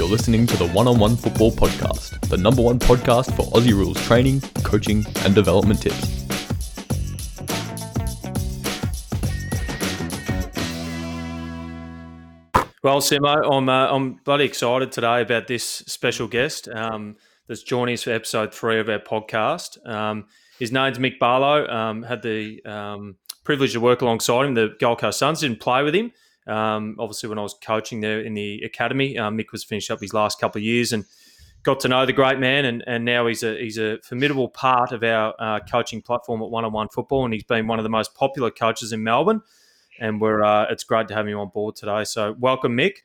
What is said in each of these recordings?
You're listening to the One on One Football Podcast, the number one podcast for Aussie rules training, coaching, and development tips. Well, Simo, I'm uh, I'm bloody excited today about this special guest um, that's joining us for episode three of our podcast. Um, his name's Mick Barlow. Um, had the um, privilege to work alongside him. The Gold Coast Suns didn't play with him. Um, obviously, when I was coaching there in the academy, um, Mick was finished up his last couple of years and got to know the great man. And, and now he's a he's a formidable part of our uh, coaching platform at One on One Football, and he's been one of the most popular coaches in Melbourne and we're uh, it's great to have you on board today. So welcome, Mick.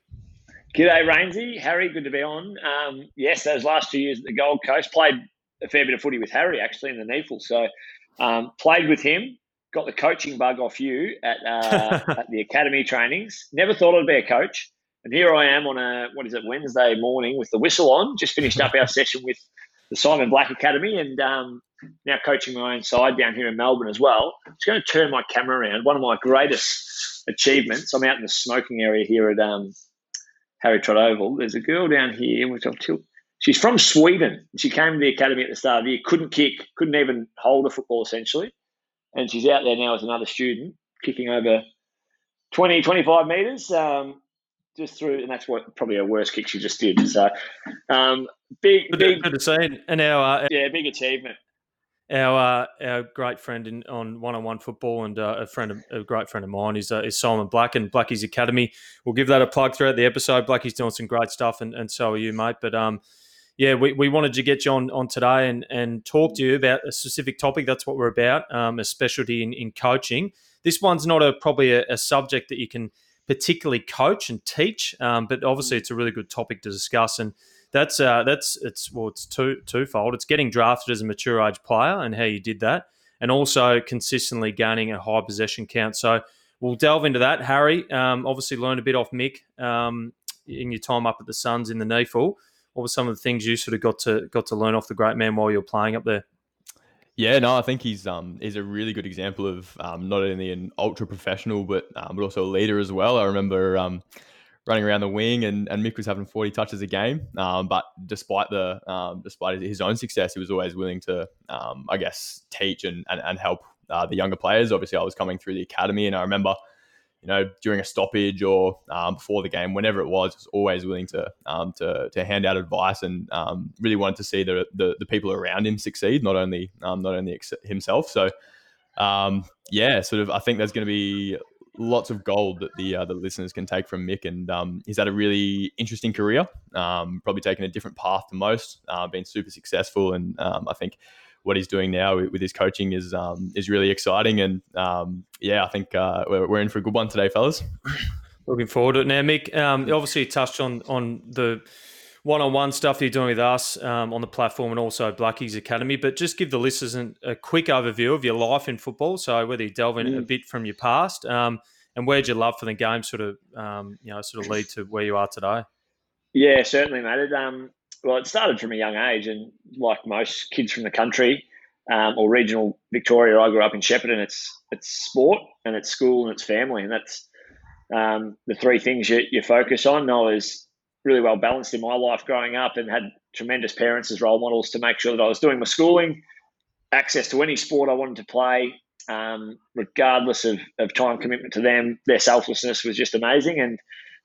G'day, Rainsey. Harry, good to be on. Um, yes, those last two years at the Gold Coast, played a fair bit of footy with Harry actually in the NEAFL. So um, played with him, got the coaching bug off you at, uh, at the academy trainings. Never thought I'd be a coach. And here I am on a, what is it, Wednesday morning with the whistle on. Just finished up our session with the Simon Black Academy and um, now coaching my own side down here in Melbourne as well. I'm just going to turn my camera around. One of my greatest achievements. I'm out in the smoking area here at um, Harry Trott Oval. There's a girl down here, which I'll tilt. She's from Sweden. She came to the academy at the start of the year, couldn't kick, couldn't even hold a football essentially. And she's out there now as another student, kicking over 20, 25 metres. Um, just through, and that's what probably a worst kick she just did. So, um, big, good, big, good to see. And our uh, yeah, big achievement. Our uh, our great friend in, on one on one football and uh, a friend, of, a great friend of mine is uh, is Simon Black and Blackie's Academy. We'll give that a plug throughout the episode. Blackie's doing some great stuff, and, and so are you, mate. But um, yeah, we, we wanted to get you on, on today and, and talk to you about a specific topic. That's what we're about, um, a specialty in, in coaching. This one's not a probably a, a subject that you can particularly coach and teach, um, but obviously it's a really good topic to discuss. And that's uh, that's it's well, it's two twofold. It's getting drafted as a mature age player and how you did that, and also consistently gaining a high possession count. So we'll delve into that. Harry, um, obviously learned a bit off Mick um, in your time up at the Suns in the NEAFL. What were some of the things you sort of got to got to learn off the great man while you were playing up there? Yeah, no, I think he's um he's a really good example of um, not only an ultra professional but um, but also a leader as well. I remember um, running around the wing, and, and Mick was having 40 touches a game. Um, but despite the um, despite his own success, he was always willing to, um, I guess, teach and and, and help uh, the younger players. Obviously, I was coming through the academy, and I remember, you know, during a stoppage or um, before the game, whenever it was, was always willing to um, to to hand out advice and um, really wanted to see the, the, the people around him succeed, not only not only himself. So. yeah, sort of. I think there's going to be lots of gold that the uh, the listeners can take from Mick, and um, he's had a really interesting career. Um, probably taken a different path to most. Uh, been super successful, and um, I think what he's doing now with his coaching is um, is really exciting. And um, yeah, I think uh, we're, we're in for a good one today, fellas. Looking forward to it. Now, Mick, um, obviously you touched on on the one-on-one stuff you're doing with us um, on the platform and also Blackie's Academy. But just give the listeners an, a quick overview of your life in football. So whether you delve in mm. a bit from your past um, and where'd your love for the game sort of um, you know sort of lead to where you are today? Yeah, certainly, mate. It, um, well, it started from a young age, and like most kids from the country um, or regional Victoria, I grew up in Shepparton. It's it's sport and it's school and it's family, and that's um, the three things you, you focus on. I was really well balanced in my life growing up and had tremendous parents as role models to make sure that I was doing my schooling, access to any sport I wanted to play, um, regardless of, of time commitment to them. Their selflessness was just amazing. And,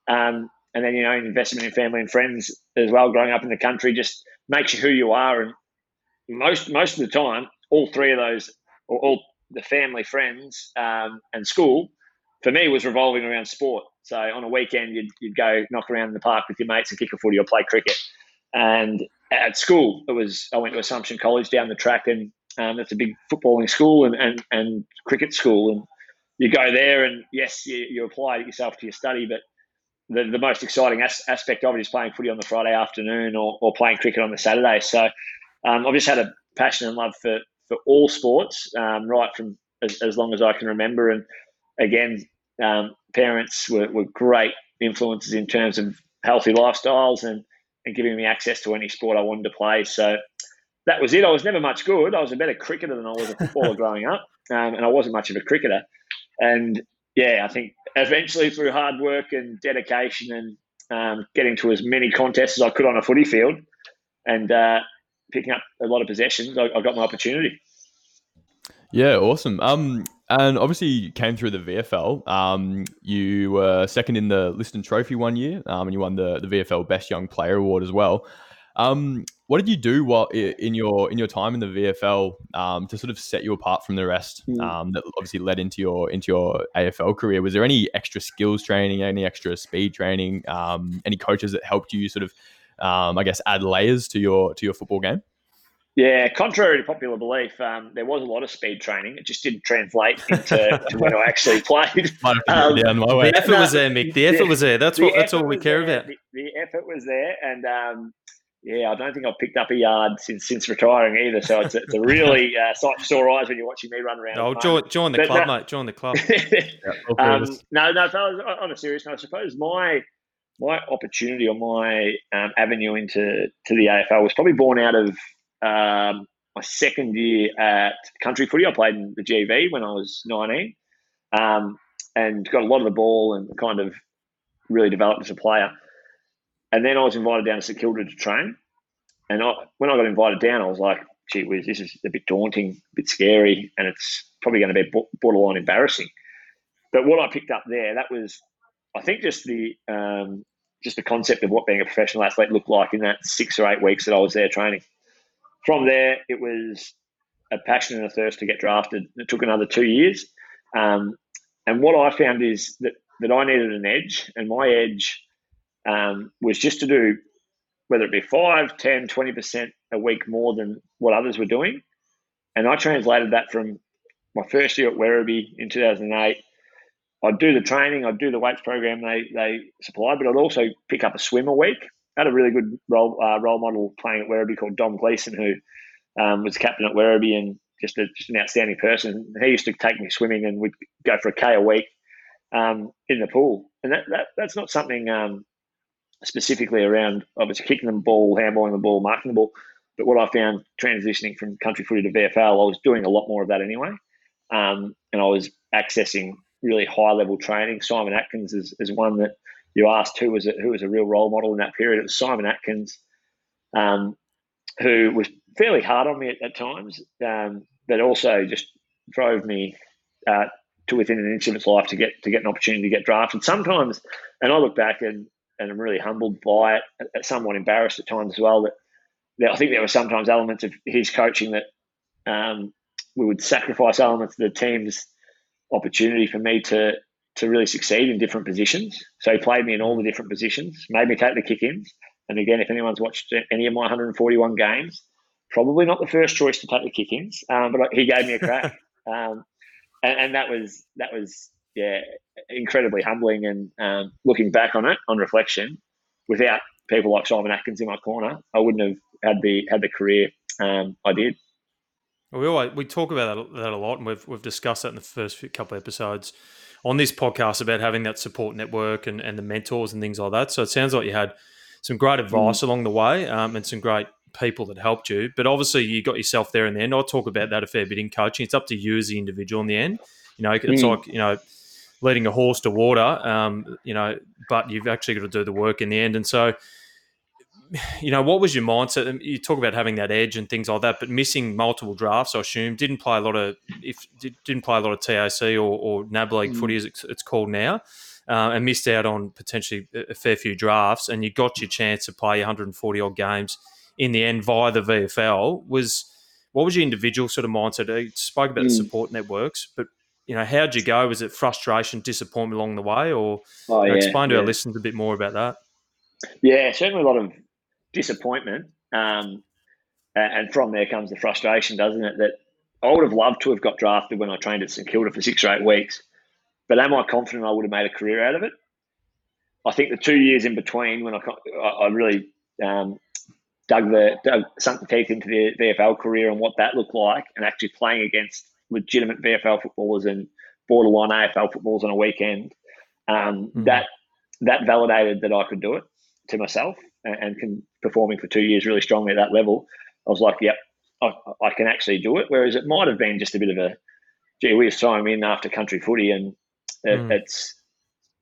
um, and then, you know, investment in family and friends as well, growing up in the country just makes you who you are. And most, most of the time, all three of those, or all the family, friends, um, and school, for me was revolving around sport. So on a weekend, you'd, you'd go knock around in the park with your mates and kick a footy or play cricket. And at school, it was I went to Assumption College down the track, and um, it's a big footballing school and, and, and cricket school. And you go there, and yes, you, you apply yourself to your study, but the, the most exciting as, aspect of it is playing footy on the Friday afternoon or, or playing cricket on the Saturday. So um, I've just had a passion and love for, for all sports, um, right from as, as long as I can remember. And again, um, parents were, were great influences in terms of healthy lifestyles and, and giving me access to any sport I wanted to play. So that was it. I was never much good. I was a better cricketer than I was a footballer growing up, um, and I wasn't much of a cricketer. And yeah, I think eventually through hard work and dedication and um, getting to as many contests as I could on a footy field, and uh, picking up a lot of possessions. I, I got my opportunity. Yeah, awesome. Um, and obviously you came through the VFL. Um, you were second in the Liston Trophy one year, um, and you won the the VFL Best Young Player award as well. Um, what did you do while in your in your time in the VFL um, to sort of set you apart from the rest? Hmm. Um, that obviously led into your into your AFL career. Was there any extra skills training, any extra speed training, um, any coaches that helped you sort of, um, I guess, add layers to your to your football game? Yeah, contrary to popular belief, um, there was a lot of speed training. It just didn't translate into to when I actually played. Might have Um, down my way. The effort was there, Mick. The effort was there. That's The what. That's all we care about. The, the effort was there, and um, yeah, I don't think I've picked up a yard since since retiring either. So it's a, it's a really uh, sight for sore eyes when you're watching me run around. Oh, join, join the But club, mate. Join the club. Yeah, all three of um, no, no, fellas. on- On a serious note, I suppose my my opportunity or my um, avenue into to the AFL was probably born out of um, my second year at country footy. I played in the GV when I was 19, um, and got a lot of the ball and kind of really developed as a player. And then I was invited down to St Kilda to train. And I, when I got invited down, I was like, gee whiz, this is a bit daunting, a bit scary, and it's probably going to be borderline embarrassing. But what I picked up there, that was, I think, just the um, just the concept of what being a professional athlete looked like in that six or eight weeks that I was there training. From there, it was a passion and a thirst to get drafted. It took another two years. Um, and what I found is that, that I needed an edge, and my edge um, was just to do whether it be 5, 10, 20% a week more than what others were doing. And I translated that from my first year at Werribee in 2008. I'd do the training, I'd do the weights program they, they supplied, but I'd also pick up a swim a week. I had a really good role uh, role model playing at Werribee called Dom Gleeson, who um, was captain at Werribee and just, a, just an outstanding person. He used to take me swimming and we'd go for a K a week um, in the pool. And that, that that's not something um, specifically around obviously kicking the ball, handballing the ball, marking the ball. But what I found transitioning from country footy to VFL, I was doing a lot more of that anyway. Um, and I was accessing really high level training. Simon Atkins is, is one that you asked who was a, who was a real role model in that period. It was Simon Atkins, um, who was fairly hard on me at, at times, um, but also just drove me uh, to within an inch of its life to get to get an opportunity to get drafted. Sometimes, and I look back and and I'm really humbled by it, somewhat embarrassed at times as well. That, that I think there were sometimes elements of his coaching that um, we would sacrifice elements of the team's opportunity for me to to really succeed in different positions. So he played me in all the different positions, made me take the kick-ins. And again, if anyone's watched any of my 141 games, probably not the first choice to take the kick-ins, um, but he gave me a crack, um, and, and that was that was yeah incredibly humbling. And um, looking back on it on reflection, without people like Simon Atkins in my corner, I wouldn't have had the had the career um, I did. We always, we talk about that, that a lot, and we've we've discussed that in the first few, couple of episodes on this podcast about having that support network and, and the mentors and things like that. So it sounds like you had some great advice along the way um, and some great people that helped you. But obviously, you got yourself there in the end. I talk about that a fair bit in coaching. It's up to you as the individual in the end. You know, it's Mm. like you know leading a horse to water. Um, you know, but you've actually got to do the work in the end. And so, you know, what was your mindset? You talk about having that edge and things like that, but missing multiple drafts, I assume, didn't play a lot of if did, didn't play a lot of TAC or, or NAB League Mm. footy as it's, called now, uh, and missed out on potentially a fair few drafts, and you got your chance to play 140 odd games in the end via the VFL. Was what was your individual sort of mindset? You spoke about the Mm. support networks, but you know, how'd you go? Was it frustration, disappointment along the way, or Oh, you know, explain to yeah. our listeners a bit more about that? Yeah, certainly a lot of disappointment. Um, and from there comes the frustration, doesn't it? That I would have loved to have got drafted when I trained at St Kilda for six or eight weeks. But am I confident I would have made a career out of it? I think the two years in between when I, I I really um, dug the dug, sunk the teeth into the VFL career and what that looked like, and actually playing against legitimate VFL footballers and borderline AFL footballers on a weekend, um, Mhm. that that validated that I could do it to myself and, and can performing for two years really strongly at that level. I was like, yep, I, I can actually do it. Whereas it might have been just a bit of a, gee, we just throw him in after country footy, and it, Mm. it's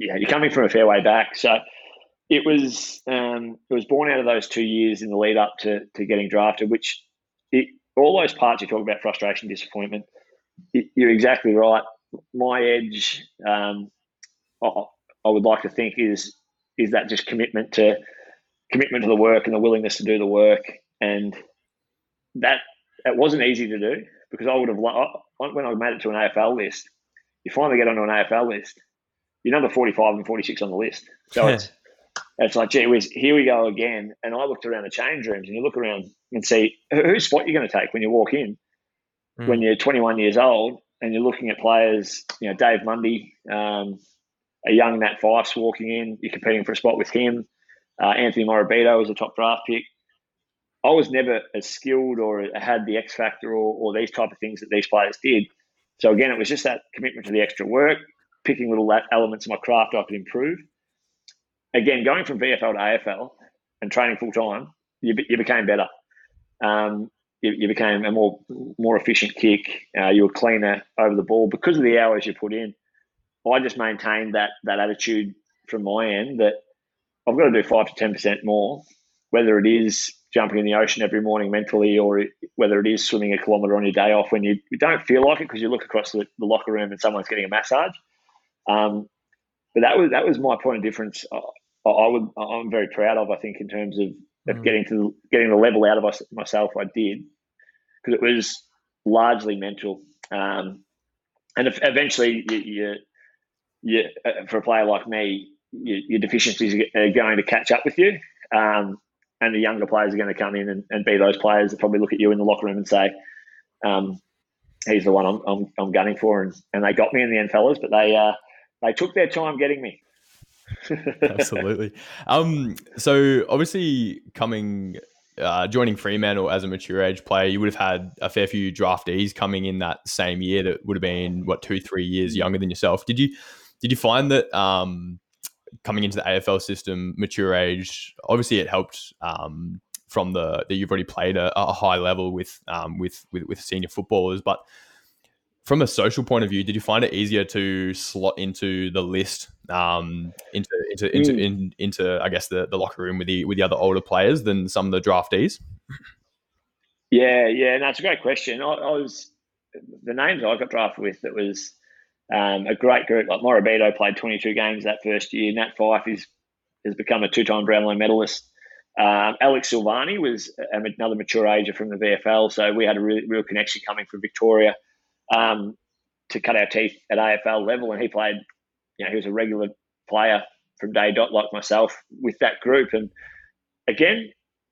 yeah, you're coming from a fair way back. So it was um, it was born out of those two years in the lead up to, to getting drafted, which it, all those parts you talk about frustration, disappointment. You're exactly right. My edge, um, I, I, would like to think is is that just commitment to commitment to the work and the willingness to do the work, and that it wasn't easy to do because I would have when I made it to an AFL list. You finally get onto an AFL list, you're number 45 and 46 on the list. So yeah. it's it's like, gee whiz, here we go again. And I looked around the change rooms and you look around and see whose spot you're going to take when you walk in mm. when you're 21 years old and you're looking at players, you know, Dave Mundy, um, a young Nat Fyfe's walking in, you're competing for a spot with him. Uh, Anthony Morabito was a top draft pick. I was never as skilled or had the X factor or, or these type of things that these players did. So again, it was just that commitment to the extra work, picking little elements of my craft I could improve again, going from VFL to AFL and training full time, you, you became better. Um, you, you, became a more more efficient kick. Uh, you were cleaner over the ball because of the hours you put in. I just maintained that that attitude from my end that I've got to do five to ten percent more, whether it is jumping in the ocean every morning mentally, or whether it is swimming a kilometre on your day off when you, you don't feel like it because you look across the, the, locker room and someone's getting a massage. Um, but that was that was my point of difference. I would I'm very proud of. I think in terms of, of mm. getting to getting the level out of myself, I did because it was largely mental. Um, and if eventually, you, you, you, uh, for a player like me, you, your deficiencies are going to catch up with you. Um, and the younger players are going to come in and, and, be those players that probably look at you in the locker room and say, um, "He's the one I'm, I'm, I'm, gunning for," and, and they got me in the end, fellas. But they uh, they took their time getting me. Absolutely. Um, so obviously coming uh, joining Fremantle as a mature age player, you would have had a fair few draftees coming in that same year that would have been what two, three years younger than yourself. Did you did you find that um, coming into the AFL system, mature age, obviously it helped um, from the that you've already played a, a high level with, um, with with with senior footballers, but from a social point of view, did you find it easier to slot into the list, um, into into into mm. in, into I guess the, the locker room with the with the other older players than some of the draftees? Yeah, yeah, and that's a great question. I, I, was the names I got drafted with. It was um, a great group. Like Morabito played 22 games that first year. Nat Fyfe is has become a two-time Brownlow medalist. Um, Alex Silvagni was another mature ager from the VFL, so we had a real connection coming from Victoria um, to cut our teeth at AFL level, and he played. You know, he was a regular player from day dot like myself with that group, and again,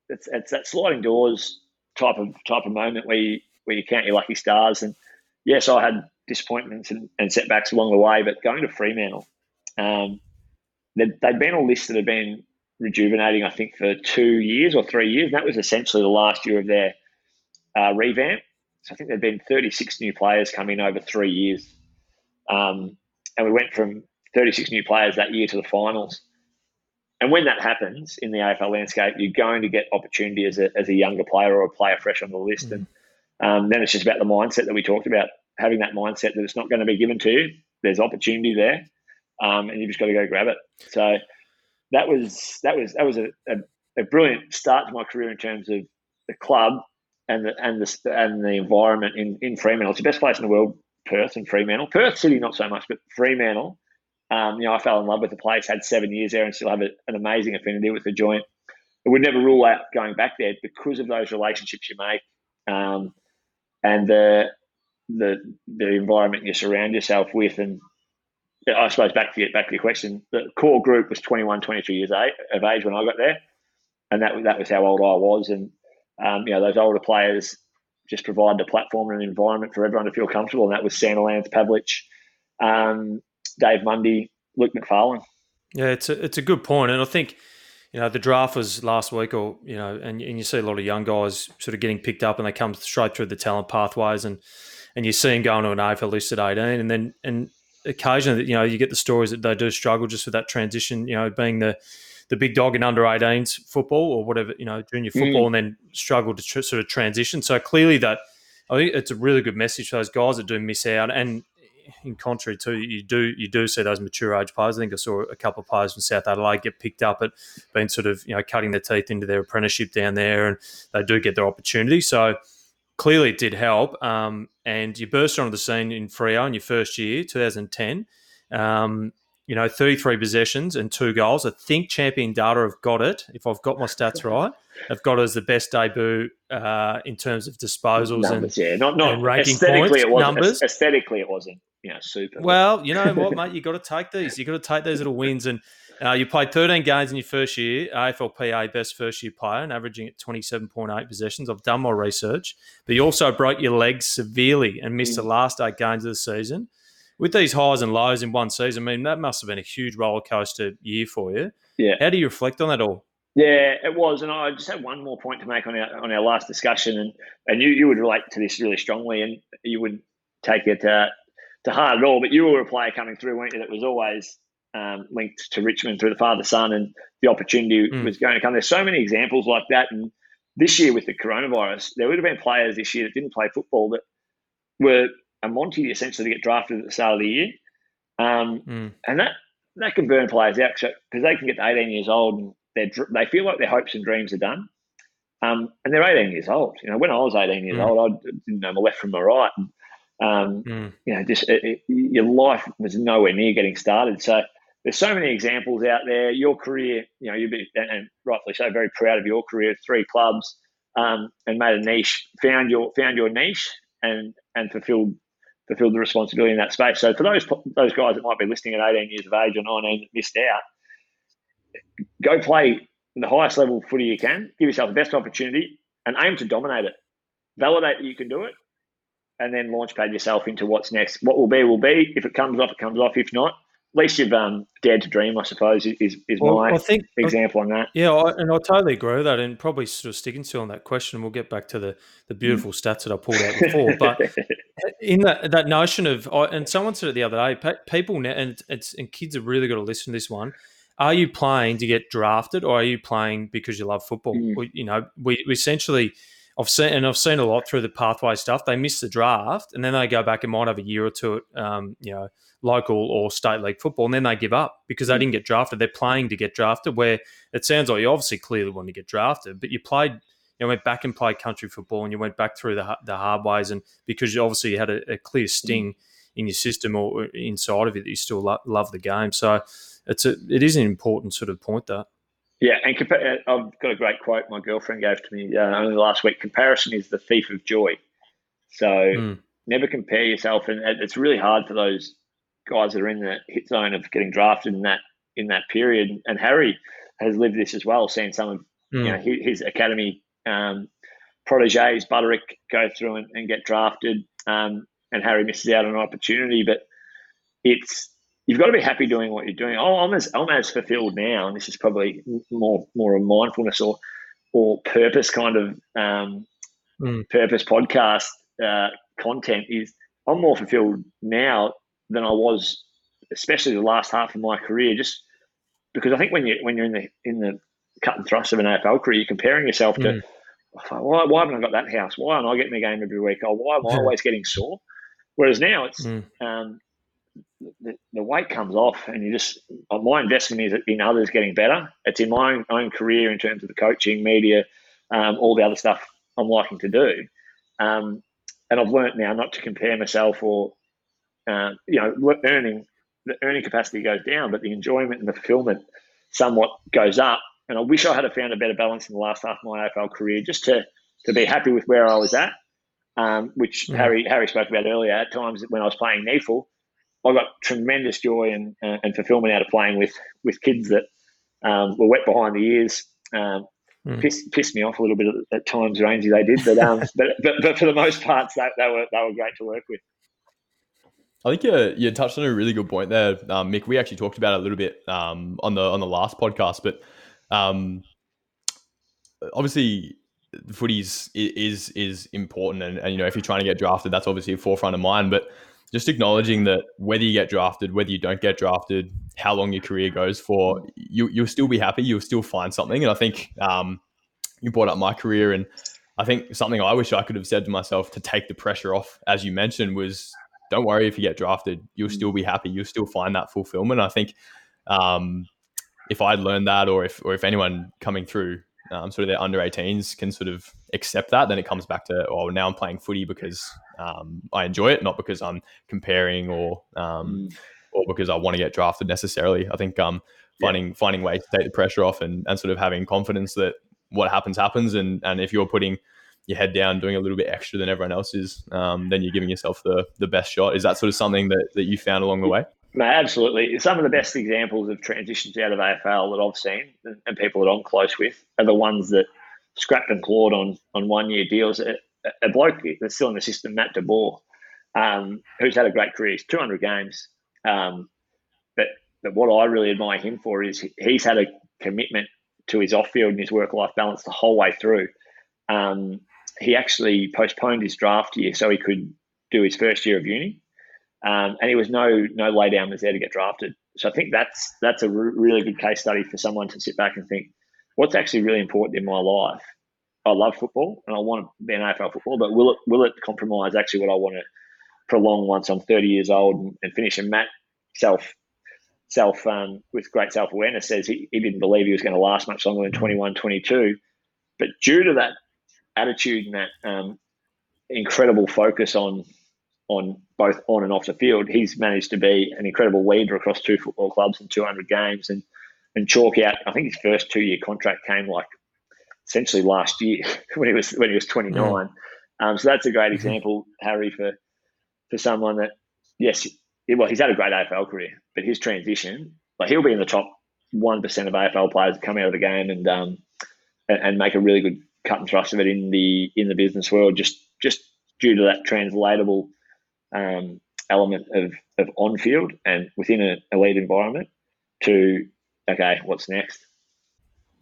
it's it's that sliding doors type of type of moment where you where you count your lucky stars. And yes, I had disappointments and, and setbacks along the way, but going to Fremantle, um, they'd, they'd been on lists that had been rejuvenating, I think, for two years or three years. And that was essentially the last year of their uh, revamp. I think there'd been 36 new players coming over three years. Um, and we went from 36 new players that year to the finals. And when that happens in the AFL landscape, you're going to get opportunity as a, as a younger player or a player fresh on the list. And um, then it's just about the mindset that we talked about, having that mindset that it's not going to be given to you. There's opportunity there, um, and you've just got to go grab it. So that was that was that was a, a, a brilliant start to my career in terms of the club and the and the and the environment in in Fremantle. It's the best place in the world, Perth and Fremantle. Perth City, not so much, but Fremantle. Um, you know, I fell in love with the place. Had seven years there, and still have a, an amazing affinity with the joint. I would never rule out going back there because of those relationships you make, um, and the the the environment you surround yourself with. And I suppose back to get back to your question, the core group was 21, 22 years of age when I got there, and that that was how old I was. And um, you know, those older players just provided a platform and an environment for everyone to feel comfortable. And that was Sandilands, Pavlich, um, Dave Mundy, Luke McPharlin. Yeah, it's a, it's a good point. And I think, you know, the draft was last week or, you know, and, and you see a lot of young guys sort of getting picked up and they come straight through the talent pathways and, and you see them going to an AFL list at 18 and then, and occasionally, you know, you get the stories that they do struggle just with that transition, you know, being the, the big dog in under 18s football or whatever, you know, junior football, mm. and then struggle to tr- sort of transition. So clearly, that I think it's a really good message for those guys that do miss out. And in contrary to you do you do see those mature age players. I think I saw a couple of players from South Adelaide get picked up at being sort of you know cutting their teeth into their apprenticeship down there, and they do get their opportunity. So clearly, it did help. Um, and you burst onto the scene in Freo in your first year, 2010. Um, you know, 33 possessions and two goals. I think Champion Data have got it, if I've got my stats right. They've got it as the best debut uh, in terms of disposals numbers, and, yeah, not not and ranking aesthetically points, it wasn't numbers. aesthetically it wasn't you know super. Well, you know what, mate? You've got to take these. You've got to take these little wins. And uh, you played 13 games in your first year, AFLPA best first year player, and averaging at 27.8 possessions. I've done my research, but you also broke your legs severely and missed the Mm. last eight games of the season. With these highs and lows in one season, I mean that must have been a huge roller coaster year for you. Yeah. How do you reflect on that all? Yeah, it was, and I just had one more point to make on our on our last discussion, and and you you would relate to this really strongly, and you would take it uh, to heart at all. But you were a player coming through, weren't you? That was always um, linked to Richmond through the father son, and the opportunity Mm. was going to come. There's so many examples like that, and this year with the coronavirus, there would have been players this year that didn't play football that were a Monty essentially to get drafted at the start of the year, um, Mm. and that that can burn players out because they can get to 18 years old and they they feel like their hopes and dreams are done. Um, and they're 18 years old. You know, when I was 18 years Mm. old, I didn't know my left from my right. And, um, Mm. you know, just it, it, your life was nowhere near getting started. So there's so many examples out there. Your career, you know, you've been, and, and rightfully so, very proud of your career. Three clubs, um, and made a niche, found your found your niche, and and fulfilled fulfilled the responsibility in that space. So for those those guys that might be listening at 18 years of age or 19 that missed out, go play the highest level of footy you can. Give yourself the best opportunity and aim to dominate it. Validate that you can do it, and then launchpad yourself into what's next. What will be will be. If it comes off, it comes off. If not, least you've um, dared to dream. I suppose is is Well, my I think example on that. Yeah, I, and I totally agree with that, and probably sort of sticking to on that question. We'll get back to the the beautiful stats that I pulled out before, but in that that notion of, and someone said it the other day, people now, and it's and kids have really got to listen to this one. Are you playing to get drafted, or are you playing because you love football? Mm. We, you know, we, we essentially. I've seen and I've seen a lot through the pathway stuff. They miss the draft, and then they go back and might have a year or two at um, you know local or state league football, and then they give up because they Mm. didn't get drafted. They're playing to get drafted. Where it sounds like you obviously clearly want to get drafted, but you played, you know, went back and played country football, and you went back through the the hard ways, and because you obviously you had a, a clear sting in your system or inside of you that you still lo- love the game. So it's a it is an important sort of point that. Yeah, and compa- uh, I've got a great quote my girlfriend gave to me uh, only last week. Comparison is the thief of joy. So Mm. never compare yourself, and it's really hard for those guys that are in the hit zone of getting drafted in that in that period. And Harry has lived this as well, seeing some of Mm. you know his, his academy um, proteges, Butterick, go through and, and get drafted, um, and Harry misses out on an opportunity. But it's you've got to be happy doing what you're doing. Oh, I'm as I'm as fulfilled now, and this is probably more more a mindfulness or or purpose kind of um, Mm. purpose podcast uh, content. Is I'm more fulfilled now than I was, especially the last half of my career. Just because I think when you when you're in the in the cut and thrust of an AFL career, you're comparing yourself to Mm. why, why haven't I got that house? Why aren't I getting a game every week? Or why am I always getting sore? Whereas now it's Mm. um, the, the weight comes off, and you just uh, my investment is in others getting better. It's in my own, own career in terms of the coaching, media, um, all the other stuff I'm liking to do. Um, and I've learnt now not to compare myself or uh, you know earning the earning capacity goes down, but the enjoyment and the fulfillment somewhat goes up. And I wish I had found a better balance in the last half of my AFL career, just to to be happy with where I was at. Um, which Mm. Harry Harry spoke about earlier. At times when I was playing NEAFL, I got tremendous joy and, uh, and fulfillment out of playing with with kids that um, were wet behind the ears. Um, Mm. pissed, pissed me off a little bit at, at times, Rainsey. They did, but um, but, but but for the most part, they, they were they were great to work with. I think you, you touched on a really good point there, um, Mick. We actually talked about it a little bit um, on the on the last podcast, but um, obviously, footies is is important, and, and you know if you're trying to get drafted, that's obviously a forefront of mind. But just acknowledging that whether you get drafted, whether you don't get drafted, how long your career goes for, you you'll still be happy. You'll still find something, and I think um, you brought up my career, and I think something I wish I could have said to myself to take the pressure off, as you mentioned, was don't worry if you get drafted, you'll still be happy. You'll still find that fulfillment. I think um, if I'd learned that, or if or if anyone coming through um, sort of their under 18s can sort of accept that, then it comes back to, oh, now I'm playing footy because um, I enjoy it, not because I'm comparing or um, mm. or because I want to get drafted necessarily. I think um, finding yeah. finding ways to take the pressure off and, and sort of having confidence that what happens happens, and and if you're putting your head down, doing a little bit extra than everyone else is, um, then you're giving yourself the the best shot. Is that sort of something that, that you found along the way? No, absolutely. Some of the best examples of transitions out of AFL that I've seen and people that I'm close with are the ones that scrapped and clawed on on one year deals. A, bloke that's still in the system, Matt De Boer, um, who's had a great career. He's 200 games. Um, but, but what I really admire him for is he's had a commitment to his off field and his work life balance the whole way through. Um, he actually postponed his draft year so he could do his first year of uni. Um, and he was no no lay down was there to get drafted. So I think that's that's a re- really good case study for someone to sit back and think, what's actually really important in my life? I love football and I want to be an AFL football, but will it will it compromise actually what I want to prolong once I'm 30 years old and, and finish? And Matt self self um, with great self awareness says he, he didn't believe he was going to last much longer than 21, 22. But due to that attitude and that um, incredible focus on on both on and off the field, he's managed to be an incredible leader across two football clubs and 200 games and and chalk out. I think his first two year contract came like essentially last year when he was when he was 29. Mm. Um, so that's a great mm-hmm. example, Harry, for for someone that yes, well he's had a great AFL career, but his transition, like he'll be in the top one percent of AFL players come out of the game and um and, and make a really good cut and thrust of it in the in the business world just just due to that translatable um, element of, of on field and within an elite environment to okay what's next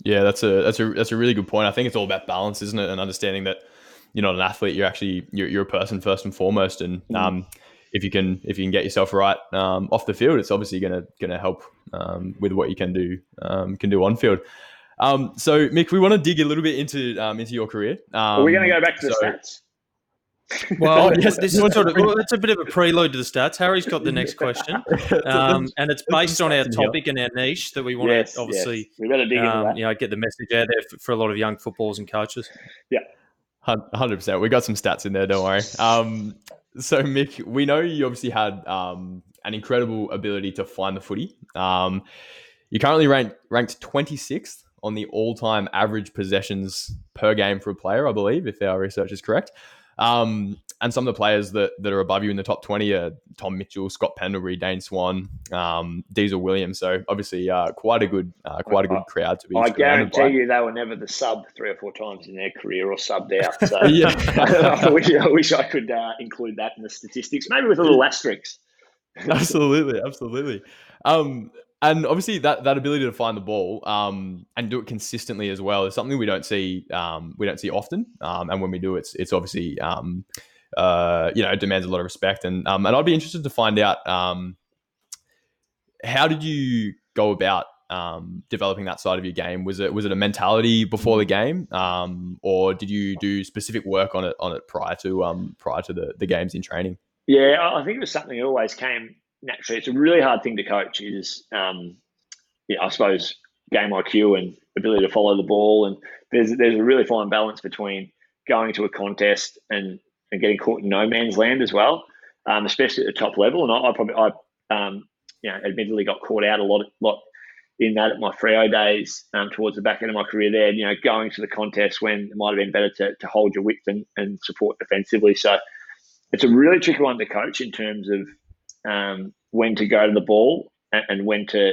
yeah that's a that's a that's a really good point i think it's all about balance isn't it and understanding that you're not an athlete you're actually you're, you're a person first and foremost and mm. um, if you can if you can get yourself right um, off the field it's obviously going to going to help um, with what you can do um, can do on field um, so, Mick, we want to dig a little bit into um, into your career. Um, Are we going to go back to the stats? Well, yes, this is sort of well, it's a bit of a prelude to the stats. Harry's got the next question, um, and it's based on our topic and our niche that we want yes, to obviously yes. we better dig into um, that. You know, get the message out there for, for, a lot of young footballers and coaches. Yeah, hundred percent. We got some stats in there. Don't worry. Um, so, Mick, we know you obviously had um, an incredible ability to find the footy. Um, you're currently ranked ranked 26th on the all-time average possessions per game for a player, I believe, if our research is correct. Um, and some of the players that, that are above you in the top 20 are Tom Mitchell, Scott Pendlebury, Dane Swan, um, Diesel Williams. So obviously uh, quite a good uh, quite a good crowd to be. I guarantee by. you they were never the sub three or four times in their career or subbed out. So yeah. I, wish, I, wish, I could uh, include that in the statistics, maybe with a little asterisk. absolutely, absolutely. Um, and obviously that that ability to find the ball um, and do it consistently as well is something we don't see um, we don't see often. Um, and when we do, it's it's obviously um, uh, you know it demands a lot of respect. And um, and I'd be interested to find out um, how did you go about developing that side of your game? Was it was it a mentality before the game, or did you do specific work on it on it prior to prior to the the games in training? Yeah, I think it was something that always came naturally, it's a really hard thing to coach. Is um, yeah, I suppose game IQ and ability to follow the ball, and there's there's a really fine balance between going to a contest and and getting caught in no man's land as well, um, especially at the top level. And I, I probably I um, you know admittedly got caught out a lot lot in that at my Freo days um, towards the back end of my career there, you know, going to the contest when it might have been better to, to hold your width and, and support defensively. So it's a really tricky one to coach in terms of um, when to go to the ball and, and, when to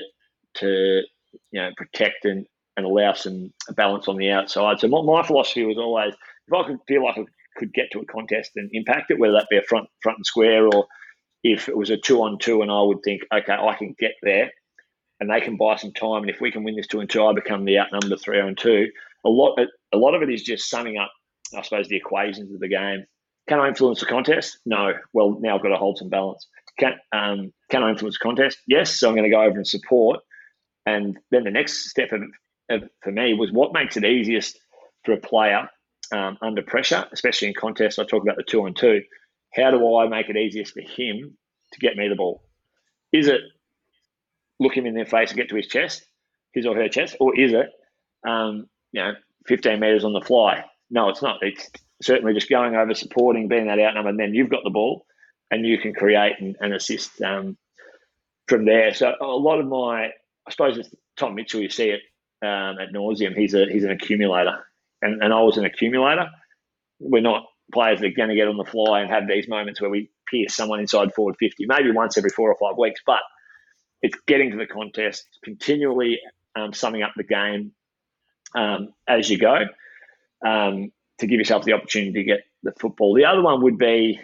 to you know protect and, and allow some balance on the outside. So my, my philosophy was always if I could feel like I could get to a contest and impact it, whether that be a front front and square or if it was a two on two and I would think, okay, I can get there and they can buy some time. And if we can win this two and two, I become the outnumbered three on two. A lot, a lot of it is just summing up, I suppose, the equations of the game. Can I influence the contest? No. Well, now I've got to hold some balance. Can, um, can I influence contest? Yes. So I'm going to go over and support. And then the next step of, of, for me was what makes it easiest for a player um, under pressure, especially in contests. I talk about the two on two. how do I make it easiest for him to get me the ball? Is it look him in the face and get to his chest, his or her chest, or is it, um, you know, 15 metres on the fly? No, it's not. It's certainly just going over, supporting, being that outnumber, and then you've got the ball and you can create and, and assist um, from there. So a lot of my, I suppose it's Tom Mitchell, you see it um, at nauseum. He's a he's an accumulator, and, and I was an accumulator. We're not players that are going to get on the fly and have these moments where we pierce someone inside forward 50, maybe once every four or five weeks, but it's getting to the contest, continually um, summing up the game um, as you go um, to give yourself the opportunity to get the football. The other one would be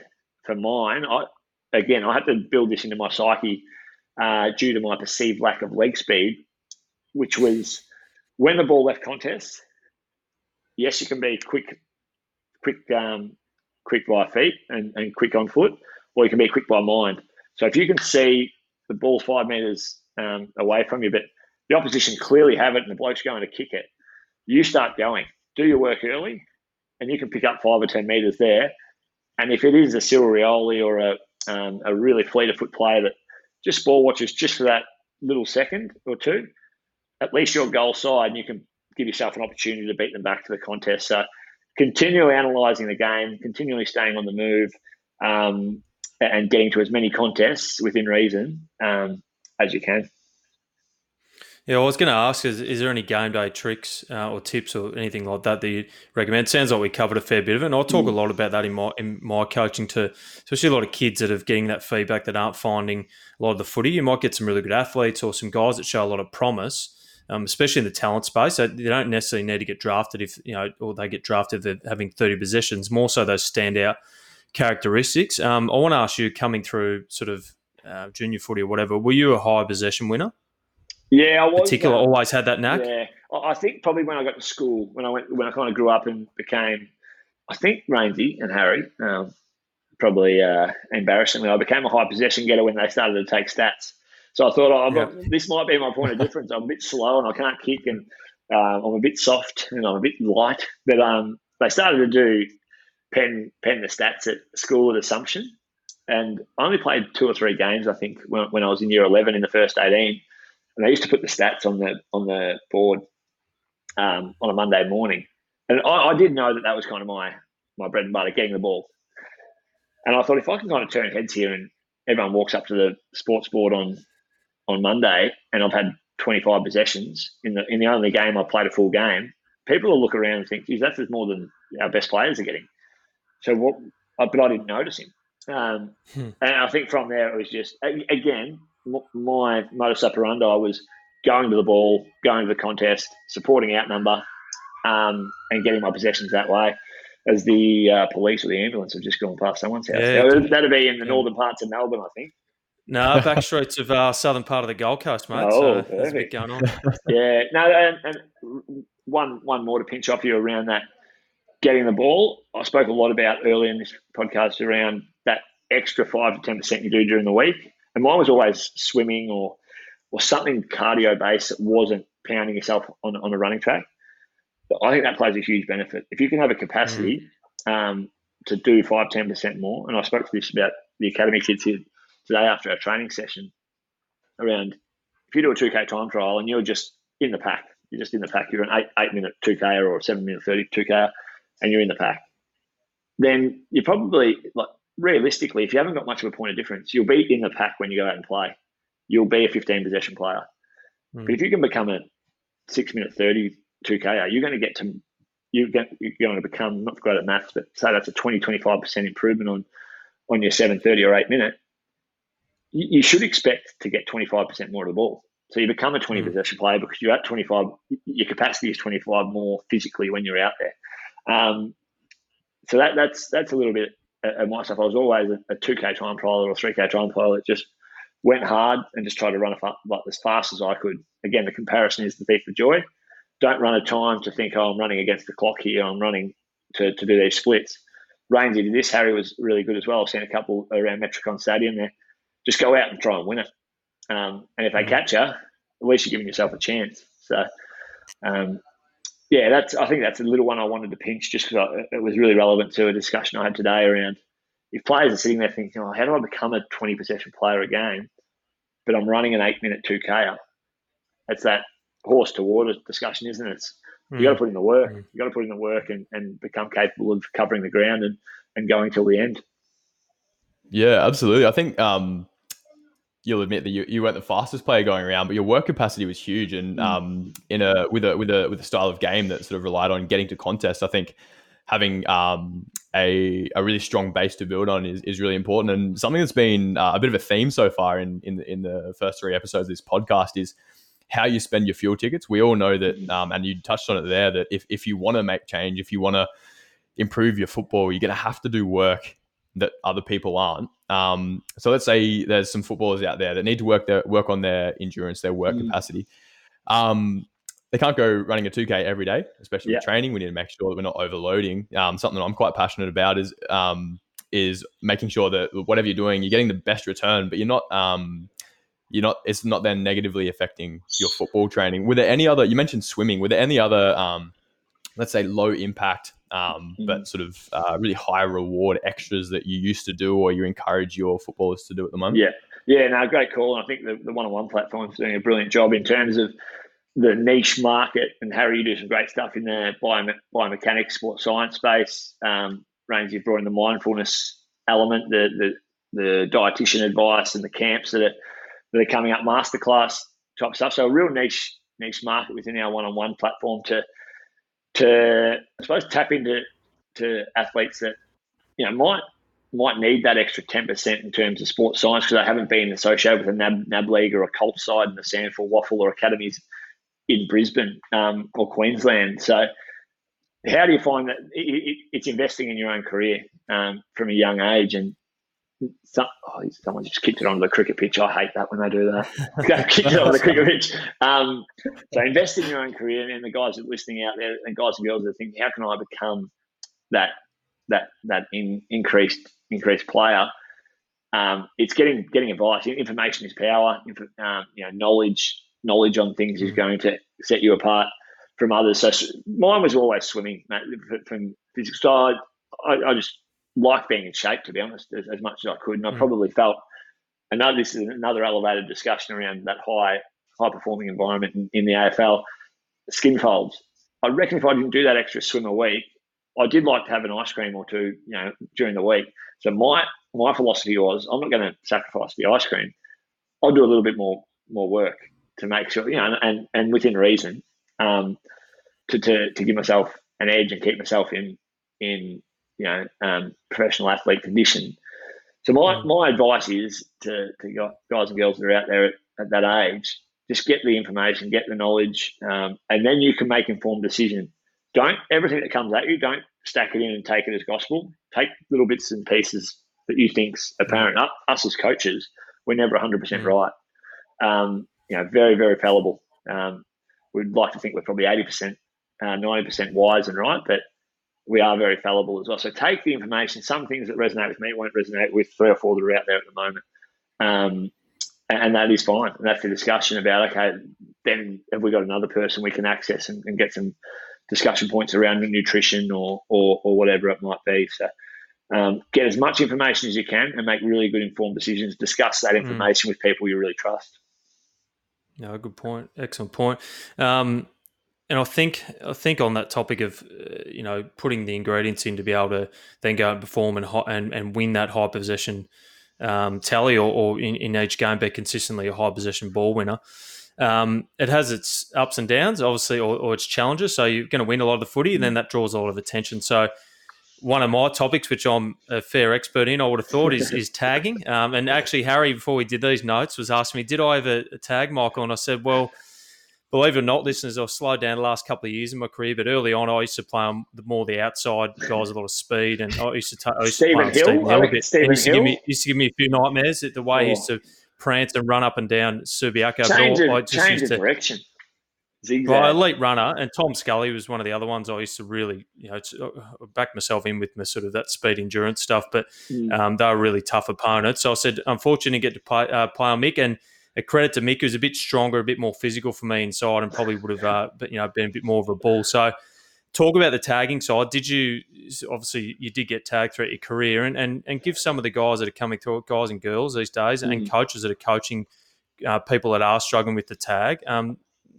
for mine. I again, I had to build this into my psyche uh, due to my perceived lack of leg speed, which was when the ball left contest. Yes, you can be quick, quick, um, quick by feet and, and quick on foot, or you can be quick by mind. So if you can see the ball five meters um, away from you, but the opposition clearly have it and the bloke's going to kick it, you start going. Do your work early, and you can pick up five or ten meters there. And if it is a Cyril Rioli or a um, a really fleet of foot player that just ball watches just for that little second or two, at least you're goal side and you can give yourself an opportunity to beat them back to the contest. So continually analysing the game, continually staying on the move, um, and getting to as many contests within reason um, as you can. Yeah, I was going to ask: is, is there any game day tricks uh, or tips or anything like that that you recommend? Sounds like we covered a fair bit of it, and I talk mm. a lot about that in my in my coaching to, especially a lot of kids that are getting that feedback that aren't finding a lot of the footy. You might get some really good athletes or some guys that show a lot of promise, um, especially in the talent space. So they don't necessarily need to get drafted if you know, or they get drafted if they're having thirty possessions. More so, those standout characteristics. Um, I want to ask you, coming through sort of uh, junior footy or whatever, were you a high possession winner? Yeah, I was. Particular, um, always had that knack. Yeah, I think probably when I got to school, when I went, when I kind of grew up and became, I think Rainsey and Harry, um, probably uh, embarrassingly, I became a high possession getter when they started to take stats. So I thought, oh, yep. this might be my point of difference. I'm a bit slow and I can't kick, and um, I'm a bit soft and I'm a bit light. But um, they started to do pen pen the stats at school at Assumption, and I only played two or three games. I think when, when I was in year eleven in the first eighteen and they used to put the stats on the on the board um, on a Monday morning, and I, I, did know that that was kind of my my bread and butter, getting the ball. And I thought if I can kind of turn heads here, and everyone walks up to the sports board on on Monday, and I've had 25 possessions in the in the only game I played a full game, people will look around and think, "Geez, that's more than our best players are getting." So what? But I didn't notice him, um, hmm. and I think from there it was just again my modus operandi was going to the ball, going to the contest, supporting outnumber, um, and getting my possessions that way. As the uh, police or the ambulance have just gone past someone's house. Yeah. that'd be in the northern parts of Melbourne, I think. No, back streets of uh, southern part of the Gold Coast, mate. Oh, so there's a bit going on. yeah, no, and, and, one one more to pinch off you around that getting the ball. I spoke a lot about earlier in this podcast around that extra five to ten percent you do during the week. And mine was always swimming or or something cardio based that wasn't pounding yourself on, on a running track. But I think that plays a huge benefit. If you can have a capacity mm. um, to do 5 10% more, and I spoke to this about the academy kids here today after our training session around if you do a 2K time trial and you're just in the pack, you're just in the pack, you're an eight, eight minute 2K or a seven minute 30 2K, and you're in the pack, then you're probably like realistically, if you haven't got much of a point of difference, you'll be in the pack when you go out and play. You'll be a 15 possession player. Mm. But if you can become a six minute 30 2K, you're going to get to, you're going, you're going to become, not great at maths, but say that's a 20, 25% improvement on, on your 730 or 8 minute. You, you should expect to get 25% more of the ball. So you become a 20 mm. possession player because you're at 25, your capacity is 25 more physically when you're out there. Um, so that, that's that's a little bit at myself, I was always a, a 2K time pilot or 3K time pilot. Just went hard and just tried to run like as fast as I could. Again, the comparison is the thief of joy. Don't run a time to think, oh, I'm running against the clock here. I'm running to, to do these splits. Rainsey did this. Harry was really good as well. I've seen a couple around Metricon Stadium there. Just go out and try and win it. Um, and if they mm. catch you, at least you're giving yourself a chance. So, um, yeah, that's. I think that's a little one I wanted to pinch just because it was really relevant to a discussion I had today around if players are sitting there thinking, oh, how do I become a 20 possession player a game? But I'm running an eight minute 2K. It's that horse to water discussion, isn't it? It's, mm. You got to put in the work. Mm. You got to put in the work and, and become capable of covering the ground and, and going till the end. Yeah, absolutely. I think um, you'll admit that you, you weren't the fastest player going around, but your work capacity was huge. And mm. um, in a with a with a with a style of game that sort of relied on getting to contests, I think having um, a, a really strong base to build on is, is really important. And something that's been uh, a bit of a theme so far in, in, in the first three episodes of this podcast is how you spend your fuel tickets. We all know that, mm. um, and you touched on it there, that if, if you want to make change, if you want to improve your football, you're going to have to do work that other people aren't. Um, so let's say there's some footballers out there that need to work their work on their endurance, their work mm. capacity. Um, they can't go running a 2K every day, especially yeah. with training. We need to make sure that we're not overloading. Um, something I'm quite passionate about is um, is making sure that whatever you're doing, you're getting the best return, but you're not um, you're not. It's not then negatively affecting your football training. Were there any other? You mentioned swimming. Were there any other, um, let's say, low impact um, mm-hmm. but sort of uh, really high reward extras that you used to do or you encourage your footballers to do at the moment? Yeah, yeah, no, great call. And I think the, the one-on-one platform is doing a brilliant job in terms of the niche market. And Harry, you do some great stuff in the biome- biomechanics, sports science space. Um, Range, you've brought in the mindfulness element, the, the the dietitian advice, and the camps that are that are coming up, masterclass type stuff. So a real niche niche market within our one-on-one platform to to I suppose tap into to athletes that you know might might need that extra ten percent in terms of sports science because they haven't been associated with a NAB, NAB league or a cult side in the SANFL WAFL or academies in Brisbane um, or Queensland. So, how do you find that it, it, it's investing in your own career um, from a young age? And some, oh, someone just kicked it onto the cricket pitch. I hate that when they do that. kick it onto the cricket pitch. Um, so, invest in your own career, and the guys that are listening out there, and guys and girls that are thinking, how can I become that that that in, increased increased player? Um, it's getting getting advice. Information is power. Um, you know, knowledge knowledge on things is mm. going to set you apart from others. So mine was always swimming, mate, from physical side. I, I, just like being in shape, to be honest, as, as much as I could. And I mm. probably felt another. This is another elevated discussion around that high high performing environment in, in the AFL. Skin folds. I reckon if I didn't do that extra swim a week, I did like to have an ice cream or two, you know, during the week. So my my philosophy was, I'm not going to sacrifice the ice cream. I'll do a little bit more more work to make sure, you know, and, and within reason, um, to, to, to give myself an edge and keep myself in, in you know, um, professional athlete condition. So my, mm. my advice is to, to guys and girls that are out there at, at that age, just get the information, get the knowledge, um, and then you can make informed decision. Don't everything that comes at you, don't stack it in and take it as gospel. Take little bits and pieces that you think's apparent. Us as coaches, we're never 100% mm. right. Um, you know, very, very fallible. Um, we'd like to think we're probably 80%, uh, 90% wise and right, but we are very fallible as well. So take the information. Some things that resonate with me won't resonate with three or four that are out there at the moment. Um, and that is fine. And that's the discussion about, okay, then have we got another person we can access and, and get some discussion points around nutrition or, or, or whatever it might be. So um, get as much information as you can and make really good informed decisions. Discuss that hmm. information mm. with people you really trust. No, good point. Excellent point. Um, and I think I think on that topic of uh, you know putting the ingredients in to be able to then go and perform and and, and win that high possession um, tally or, or in, in, each game be consistently a high possession ball winner. Um, it has its ups and downs, obviously, or, or its challenges. So you're going to win a lot of the footy, and then that draws a lot of attention. So one of my topics, which I'm a fair expert in, I would have thought, is, is tagging. Um, and actually, Harry, before we did these notes, was asking me, did I ever tag Michael? And I said, well, believe it or not, listeners, I've slowed down the last couple of years in my career, but early on, I used to play on the more the outside guys, a lot of speed, and I used to, ta- I used to play Hill, Stephen Hill a bit. Stephen used, to give me, used to give me a few nightmares at the way oh. he used to prance and run up and down Subiaco. Change, I just change used to, direction. Zigzag. Well, elite runner, and Tom Scully was one of the other ones I used to really, you know, uh, back myself in with my sort of that speed endurance stuff. But mm. um, they were really tough opponents. So I said, unfortunately, get to play, uh, play on Mick, and a credit to Mick, who's a bit stronger, a bit more physical for me inside, and probably would have, uh, you know, been a bit more of a ball. So talk about the tagging side. Did you obviously you did get tagged throughout your career, and and, and give some of the guys that are coming through, guys and girls these days, mm. and coaches that are coaching uh, people that are struggling with the tag. Um,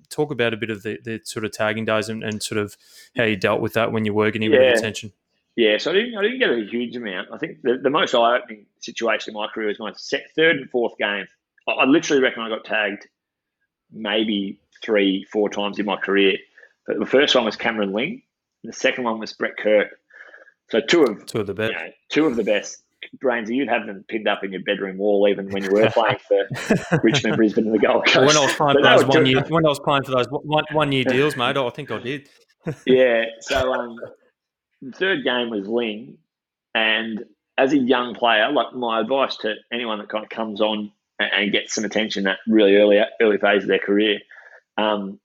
talk about a bit of the, the sort of tagging days and, and, sort of how you dealt with that when you were getting bit attention. Yeah, so I didn't, I didn't get a huge amount. I think the, the most eye opening situation in my career was my set, third and fourth game. I, literally reckon I got tagged maybe three, four times in my career. But the first one was Cameron Ling, the second one was Brett Kirk. So two of two of the best, you know, two of the best brains. You'd have them pinned up in your bedroom wall, even when you were playing for Richmond, Brisbane, and the Gold Coast. when I was playing for those one year, when I was playing for those one, one year deals, mate, I think I did. yeah. So um, the third game was Ling, and as a young player, like my advice to anyone that kind of comes on and get some attention that really early early phase of their career um,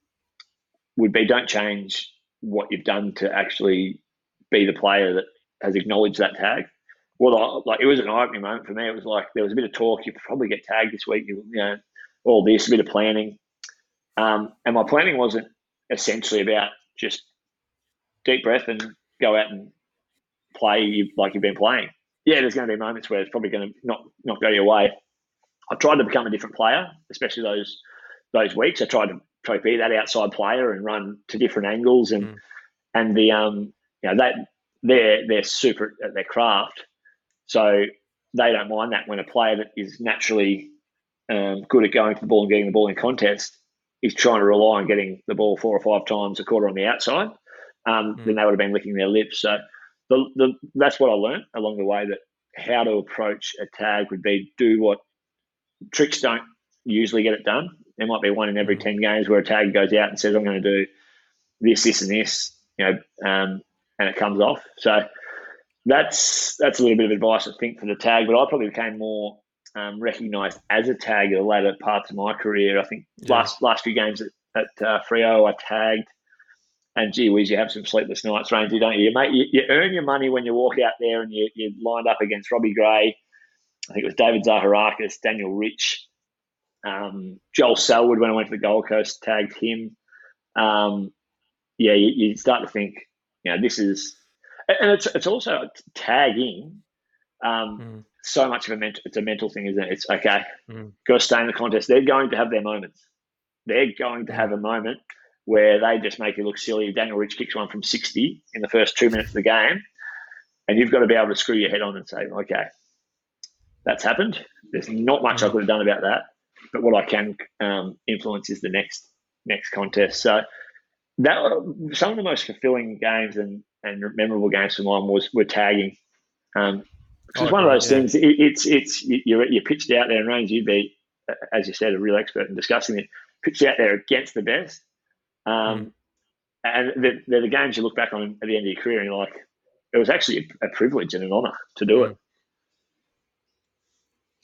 would be don't change what you've done to actually be the player that has acknowledged that tag. Well, like it was an eye-opening moment for me. It was like there was a bit of talk. You probably get tagged this week. You, you know, all this, a bit of planning, um, and my planning wasn't essentially about just deep breath and go out and play like you've been playing. Yeah, there's going to be moments where it's probably going to not not go your way. I tried to become a different player, especially those those weeks. I tried to try to be that outside player and run to different angles and mm. and the um you know that they're they're super at their craft, so they don't mind that when a player that is naturally um, good at going for the ball and getting the ball in contest is trying to rely on getting the ball four or five times a quarter on the outside, um, mm. then they would have been licking their lips. So the, the, that's what I learned along the way that how to approach a tag would be do what tricks don't usually get it done. There might be one in every 10 games where a tag goes out and says, I'm going to do this, this, and this, you know, um, and it comes off. So that's that's a little bit of advice, I think, for the tag. But I probably became more um, recognised as a tag at the later parts of my career. I think yeah. last last few games at, at uh, Freo, I tagged. And gee whiz, you have some sleepless nights, Rainsey, don't you? You, make, you? you earn your money when you walk out there and you, you're lined up against Robbie Gray, I think it was David Zaharakis, Daniel Rich, um, Joel Selwood when I went to the Gold Coast tagged him. Um, yeah, you, you, start to think, you know, this is, and it's it's also tagging. Um, mm. So much of a mental, it's a mental thing, isn't it? It's okay, mm. got to stay in the contest. They're going to have their moments. They're going to have a moment where they just make you look silly. Daniel Rich kicks one from sixty in the first two minutes of the game, and you've got to be able to screw your head on and say, okay, that's happened. There's not much I mm. could have done about that, but what I can um, influence is the next next contest. So that some of the most fulfilling games and, and memorable games for mine was were tagging. Um, it's oh, one of those yeah. things. It, it's it's you're you're pitched out there and range. You'd be, as you said, a real expert in discussing it. Pitched out there against the best, um, mm. and they're, they're, the games you look back on at the end of your career and you're like, it was actually a, privilege and an honour to do mm. it.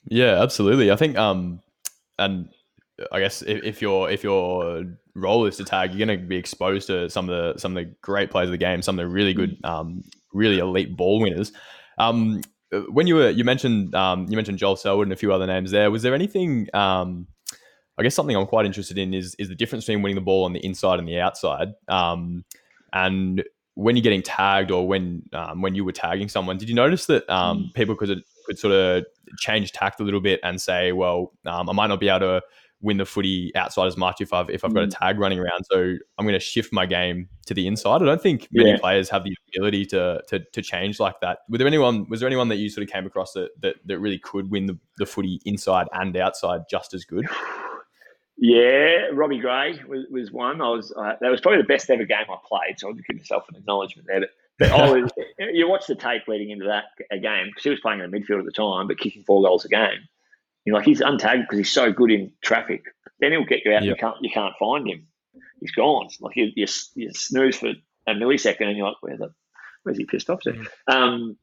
Yeah, absolutely. I think, um, and I guess if, if your if your role is to tag, you're going to be exposed to some of the some of the great players of the game, some of the really good, um, really elite ball winners. Um, when you were you mentioned um, you mentioned Joel Selwood and a few other names there. Was there anything? Um, I guess something I'm quite interested in is is the difference between winning the ball on the inside and the outside. Um, and when you're getting tagged or when um, when you were tagging someone, did you notice that um, mm. people could could sort of change tact a little bit and say, well, um, I might not be able to win the footy outside as much if I've if I've got a mm. tag running around. So I'm going to shift my game to the inside. I don't think many yeah. players have the ability to, to to change like that. Was there anyone was there anyone that you sort of came across that that, that really could win the, the footy inside and outside just as good? Yeah, Robbie Gray was, was one. I was uh, that was probably the best ever game I played, so I'll give myself an acknowledgement there. But, but I was, you watch the tape leading into that game because he was playing in the midfield at the time, but kicking four goals a game. You're like he's untagged because he's so good in traffic. Then he'll get you out. Yep. And you can't you can't find him. He's gone. Like you, you, you snooze for a millisecond, and you're like, where the where's he pissed off to? Mm. Um,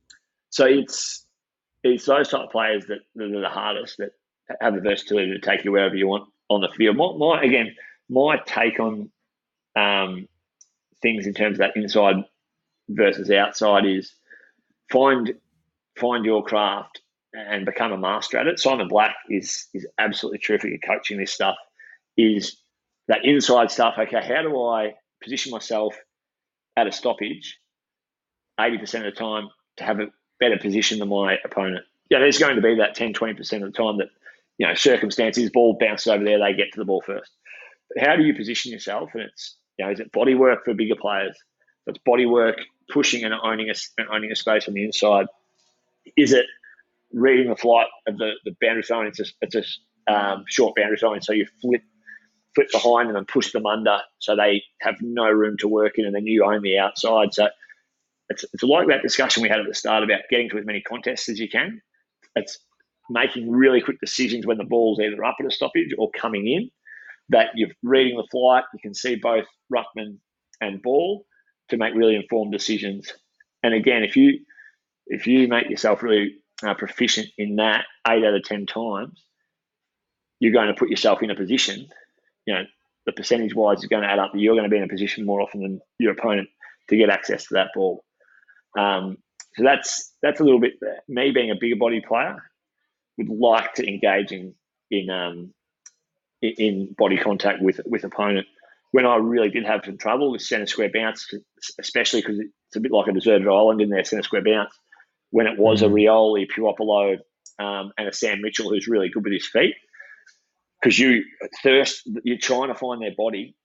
so it's it's those type of players that, that are the hardest that have the versatility to take you wherever you want on the field. My, my again, my take on um, things in terms of that inside versus outside is find find your craft and become a master at it. Simon Black is is absolutely terrific at coaching this stuff. Is that inside stuff? Okay, how do I position myself at a stoppage 80% of the time to have a better position than my opponent. Yeah, there's going to be that 10, 20% of the time that, you know, circumstances, ball bounces over there, they get to the ball first. But how do you position yourself? And it's, you know, is it body work for bigger players? It's body work, pushing and owning a, owning a space on the inside. Is it reading the flight of the, the boundary zone? It's a, it's a um, short boundary zone, so you flip flip behind them and push them under so they have no room to work in, and then you own the outside. So it's, it's like that discussion we had at the start about getting to as many contests as you can. It's making really quick decisions when the ball's either up at a stoppage or coming in. That you're reading the flight, you can see both ruckman and ball to make really informed decisions. And again, if you if you make yourself really uh, proficient in that eight out of ten times, you're going to put yourself in a position you know, the percentage wise is going to add up. You're going to be in a position more often than your opponent to get access to that ball. Um, so that's that's a little bit me being a bigger body player would like to engage in in um, in body contact with with opponent. When I really did have some trouble with centre square bounce, especially because it's a bit like a deserted island in there, centre square bounce. When it was mm-hmm. a Rioli, Puopolo, um, and a Sam Mitchell who's really good with his feet, because you thirst, you're trying to find their body,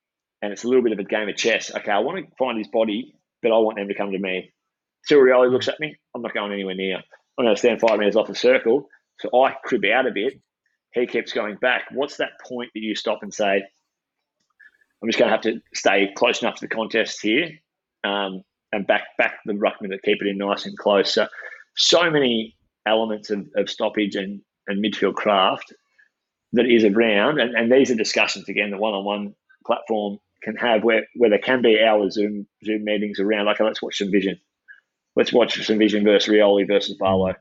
and it's a little bit of a game of chess. Okay, I want to find his body, but I want them to come to me. So Rioli looks at me. I'm not going anywhere near. I'm going to stand five meters off the circle. So I crib out a bit. He keeps going back. What's that point that you stop and say, I'm just going to have to stay close enough to the contest here um, and back back the ruckman to keep it in nice and close. So, so many elements of, of stoppage and, and midfield craft that is around, and, and these are discussions again the one-on-one platform can have where, where there can be our Zoom Zoom meetings around. Okay, let's watch some vision. Let's watch some vision versus Rioli versus Barlow.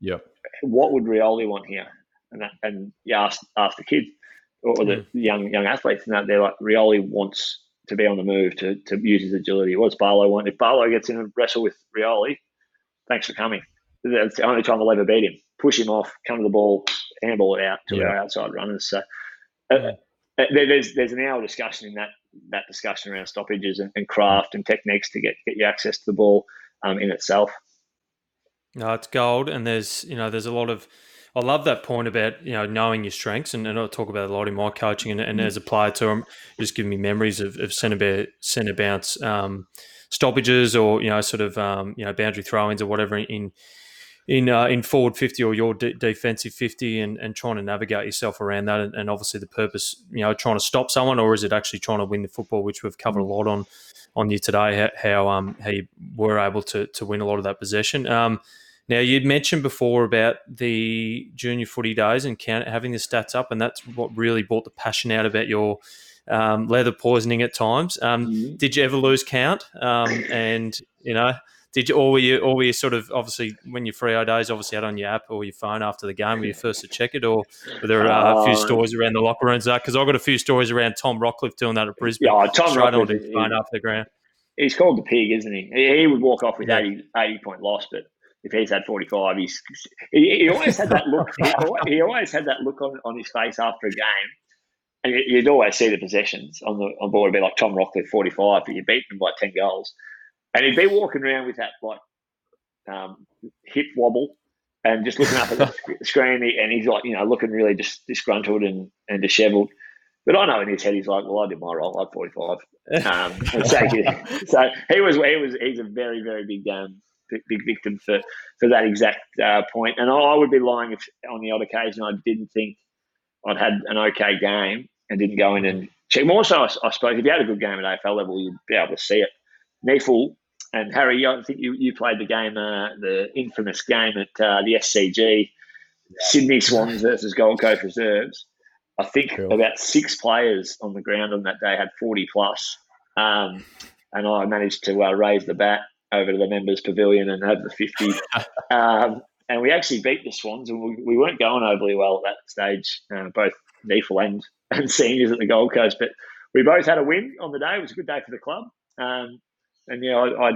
Yeah. What would Rioli want here? And that, and you ask ask the kids or the mm. young young athletes, and that they're like Rioli wants to be on the move to, to use his agility. What does Barlow want? If Barlow gets in and wrestle with Rioli, thanks for coming. That's the only time I'll ever beat him. Push him off, come to the ball, handball it out to yeah. our outside runners. So uh, uh there's there's an hour discussion in that that discussion around stoppages and, and craft and techniques to get get you access to the ball um, in itself. No, it's gold, and there's you know there's a lot of. I love that point about you know knowing your strengths, and, and I talk about a lot in my coaching, and, and mm. as a player too, I'm just giving me memories of, of centre centre bounce um, stoppages, or you know sort of um, you know boundary throw-ins or whatever in in uh, in forward 50 or your de- defensive 50 and, and trying to navigate yourself around that and, and, obviously the purpose you know trying to stop someone or is it actually trying to win the football which we've covered a lot on on you today how um how you were able to to win a lot of that possession um now you'd mentioned before about the junior footy days and count, having the stats up and that's what really brought the passion out about your um, leather poisoning at times um, mm-hmm. did you ever lose count um, and you know did you, or were you, or were you sort of obviously when your Freo days obviously had on your app or your phone after the game? Were you first to check it, or were there uh, a few uh, stories around the locker rooms? Because I've got a few stories around Tom Rockliff doing that at Brisbane. Yeah, Tom his phone after the ground. He's called the pig, isn't he? He would walk off with yeah. 80, 80 point loss, but if he's had 45, he's he, he always had that look. he, always, he always had that look on, on his face after a game. And you'd always see the possessions on the on board. It'd be like Tom Rockliff, 45, but you beat them by 10 goals. And he'd be walking around with that like um, hip wobble and just looking up at the screen. And he's like, you know, looking really just disgruntled and, and dishevelled. But I know in his head he's like, well, I did my role. I'm 45. Um, so, so, he was he was he's a very very big um, big victim for for that exact uh, point. And I would be lying if on the odd occasion I didn't think I'd had an okay game and didn't go in and check. More so, I, I suppose, if you had a good game at AFL level, you'd be able to see it. NEAFL and Harry, I think you, you played the game, uh, the infamous game at uh, the SCG, Sydney Swans versus Gold Coast Reserves. I think cool. about six players on the ground on that day had 40 plus. Um, and I managed to uh, raise the bat over to the members' pavilion and have the 50. um, and we actually beat the Swans, and we, we weren't going overly well at that stage, uh, both NEAFL and, and seniors at the Gold Coast. But we both had a win on the day. It was a good day for the club. Um, and you know, I, I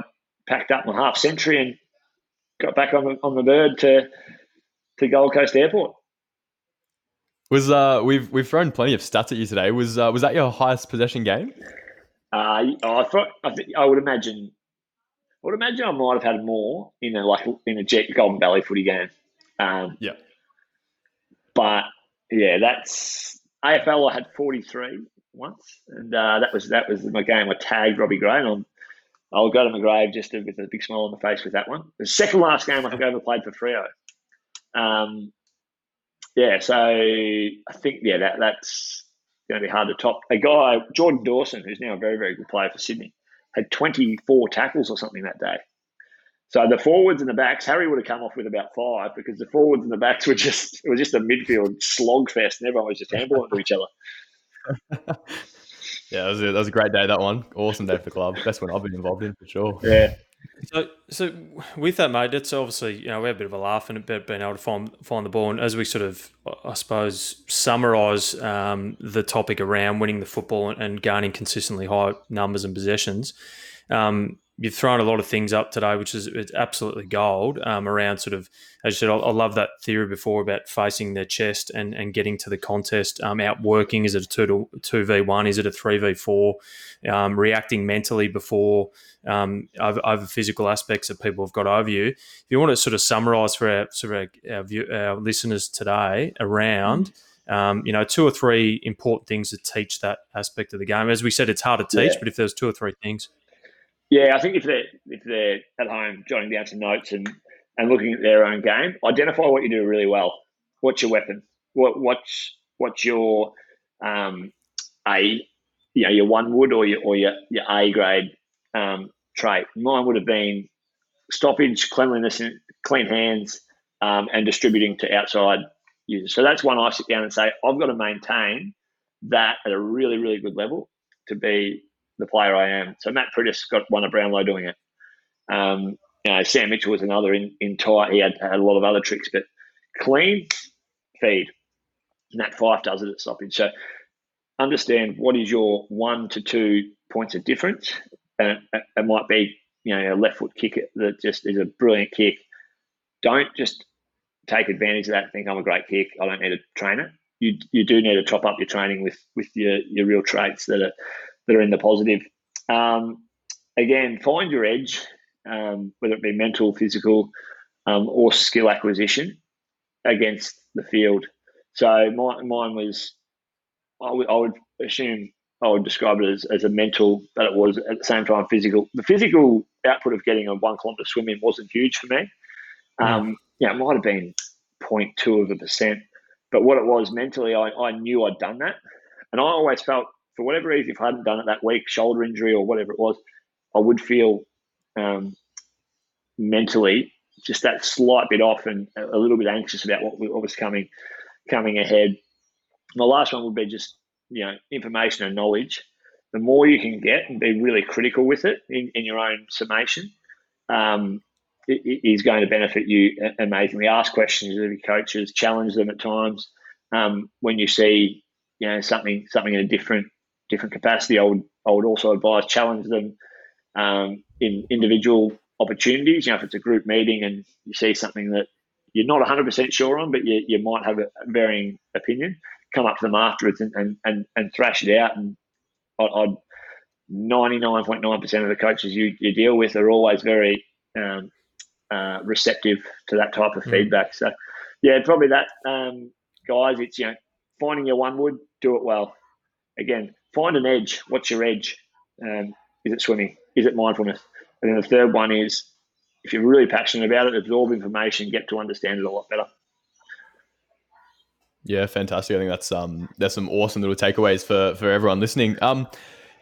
packed up my half century and got back on the on the bird to to Gold Coast Airport. Was uh we've we've thrown plenty of stats at you today. Was uh, was that your highest possession game? Uh, I thought I, think, I would imagine. I would imagine I might have had more in a like in a Jet Golden Valley footy game. Um, yeah. But yeah, that's AFL. I had forty three once, and uh, that was that was my game. I tagged Robbie Gray, and I'm, I'll go to my grave just with a big smile on my face with that one. The second last game I think I ever played for Freo. Um, yeah, so I think yeah that that's going to be hard to top. A guy Jordan Dawson, who's now a very very good player for Sydney, had 24 tackles or something that day. So the forwards and the backs, Harry would have come off with about five because the forwards and the backs were just it was just a midfield slog fest, and everyone was just handballing to each other. yeah, that was, a, that was a great day. That one, awesome day for the club. Best one I've been involved in for sure. Yeah. So, so with that, mate, it's obviously you know we had a bit of a laugh and bit being able to find find the ball, and as we sort of, I suppose, summarise um, the topic around winning the football and, and gaining consistently high numbers and possessions. Um, you've thrown a lot of things up today, which is it's absolutely gold. Um, around sort of, as you said, I, I, love that theory before about facing their chest and, and getting to the contest. Um, outworking is it a two to two v one? Is it a three v four? Um, reacting mentally before um, over, over, physical aspects that people have got over you. If you want to sort of summarise for our sort of our, our, view, our listeners today around. Um, you know, two or three important things to teach that aspect of the game. As we said, it's hard to teach, yeah. but if there's two or three things. Yeah, I think if they're if they're at home jotting down some notes and and looking at their own game, identify what you do really well. What's your weapon? What what's what's your um, a you know your one wood or your or your, your A grade um, trait? Mine would have been stoppage, cleanliness, and clean hands, um, and distributing to outside users. So that's one I sit down and say I've got to maintain that at a really really good level to be the player I am. So Matt Priddis got one of Brownlow doing it. Um, you know, Sam Mitchell was another in, in tight. He had, had a lot of other tricks, but clean, feed. Nat Fyfe does it at stoppage. So understand what is your one to two points of difference. And it, it might be, you know, a left foot kick that just is a brilliant kick. Don't just take advantage of that think I'm a great kick. I don't need to train it. You, you do need to top up your training with with your, your real traits that are that are in the positive. Um, again, find your edge, um, whether it be mental, physical, um, or skill acquisition against the field. So my, mine was, I would, would assume I would describe it as, as a mental, but it was at the same time physical. The physical output of getting a one kilometre swim in wasn't huge for me. Um, yeah, it might have been 0.2 of a percent, but what it was mentally, I, I knew I'd done that. And I always felt for whatever reason, if I hadn't done it that week, shoulder injury or whatever it was, I would feel um, mentally just that slight bit off and a little bit anxious about what, what was coming coming ahead. My last one would be just you know information and knowledge. The more you can get and be really critical with it in, in your own summation, um, it, it is going to benefit you amazingly. Ask questions of your coaches, challenge them at times. Um, when you see you know something something in a different different capacity, I would I would also advise challenge them um, in individual opportunities. You know, if it's a group meeting and you see something that you're not 100% sure on, but you, you might have a varying opinion, come up to them afterwards and, and, and, and thrash it out. And I, I'd 99.9% of the coaches you, you deal with are always very um, uh, receptive to that type of mm. feedback. So, yeah, probably that, um, guys. It's you know finding your one wood, do it well. Again, find an edge. What's your edge? Um, is it swimming? Is it mindfulness? And then the third one is if you're really passionate about it, absorb information, get to understand it a lot better. Yeah, fantastic. I think that's um that's some awesome little takeaways for for everyone listening. Um,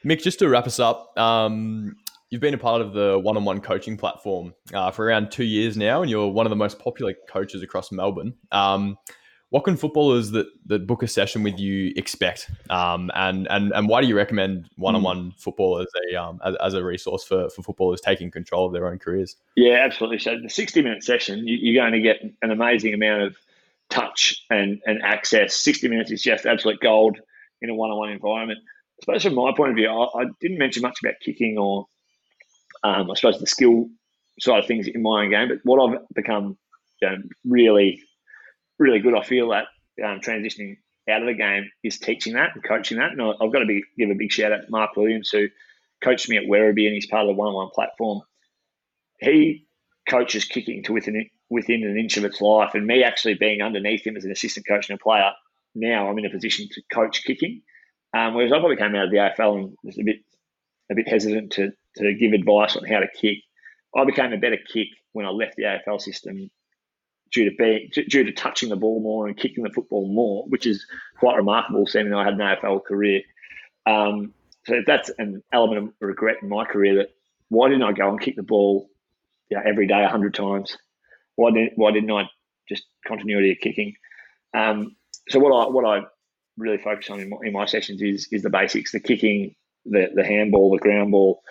Mick, just to wrap us up, um, you've been a part of the one-on-one coaching platform uh, for around two years now, and you're one of the most popular coaches across Melbourne. Um, what can footballers that, that book a session with you expect? Um, and, and, and why do you recommend one-on-one mm. football as a, um, as, as, a resource for, for footballers taking control of their own careers? Yeah, absolutely. So the 60 minute session, you, are going to get an amazing amount of touch and, and access. 60 minutes is just absolute gold in a one-on-one environment. I suppose from my point of view, I, I didn't mention much about kicking or um, I suppose the skill side of things in my own game, but what I've become you know, really really good. I feel that um, transitioning out of the game is teaching that and coaching that. And I've got to be, give a big shout out to Mark Williams, who coached me at Werribee and he's part of the one-on-one platform. He coaches kicking to within within an inch of its life, and me actually being underneath him as an assistant coach and a player. Now I'm in a position to coach kicking, um, whereas I probably came out of the AFL and was a bit a bit hesitant to to give advice on how to kick. I became a better kick when I left the AFL system due to being due to touching the ball more and kicking the football more, which is quite remarkable. Seeing that I had an AFL career, um, so that's an element of regret in my career. That why didn't I go and kick the ball you know, every day hundred times? Why didn't Why didn't I just continuity of kicking? Um, so what I what I really focus on in my, in my, sessions is is the basics: the kicking, the the handball, the ground ball,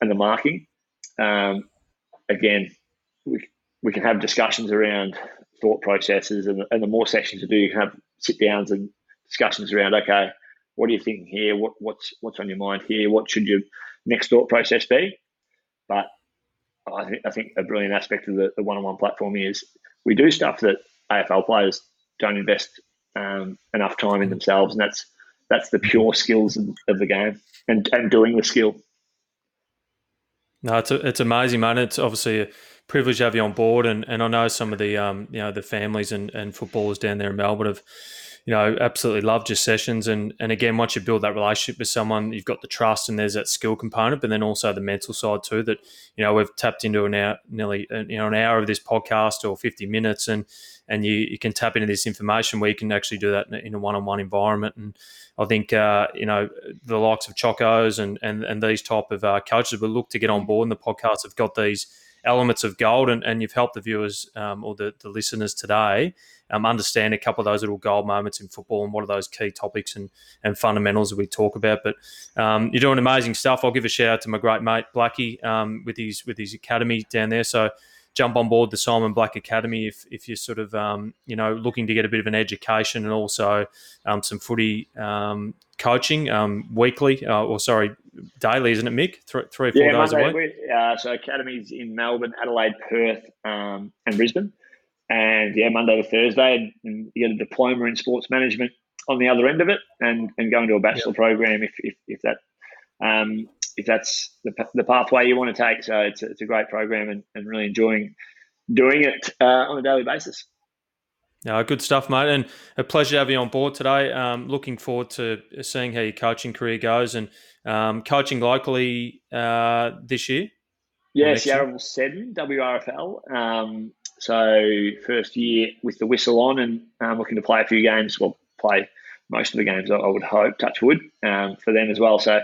and the marking. Um, again, we we can have discussions around thought processes, and, and the more sessions we do, you can have sit downs and discussions around. Okay, what are you thinking here? What what's what's on your mind here? What should your next thought process be? But I think I think a brilliant aspect of the, the one-on-one platform is we do stuff that AFL players don't invest um, enough time in themselves, and that's that's the pure skills of, of, the game and, and doing the skill. No, it's a, it's amazing, man. It's obviously a privilege to have you on board, and, and I know some of the um, you know the families and, and footballers down there in Melbourne have you know, absolutely loved your sessions. And and again, once you build that relationship with someone, you've got the trust and there's that skill component, but then also the mental side too. That you know we've tapped into an hour, nearly uh, you know an hour of this podcast or fifty minutes, and and you, you can tap into this information where you can actually do that in a one-on-one environment. And I think uh, you know the likes of Chocos and and and these type of uh, coaches will look to get on board. And the podcast have got these elements of gold, and, and you've helped the viewers um, or the, the listeners today um, understand a couple of those little gold moments in football and what are those key topics and, and fundamentals that we talk about. But um, you're doing amazing stuff. I'll give a shout out to my great mate Blackie um, with his with his academy down there. So jump on board the Simon Black Academy if, if you're sort of um, you know looking to get a bit of an education and also um, some footy um, coaching um, weekly uh, or sorry daily, isn't it, Mick? Three, three or four yeah, days Monday, a week. Uh, so academies in Melbourne, Adelaide, Perth, um, and Brisbane. And yeah, Monday to Thursday, and you get a diploma in sports management on the other end of it, and and go into a bachelor yep. program if, if, if that um, if that's the, the pathway you want to take. So it's a, it's a great program, and, and really enjoying doing it uh, on a daily basis. Yeah, good stuff, mate, and a pleasure to have you on board today. Um, looking forward to seeing how your coaching career goes and um, coaching locally uh, this year. Yes, Yarraville Seddon, WRFL. Um, so first year with the whistle on and um, looking to play a few games. Well, play most of the games. I, would hope, touch wood, um, for them as well. So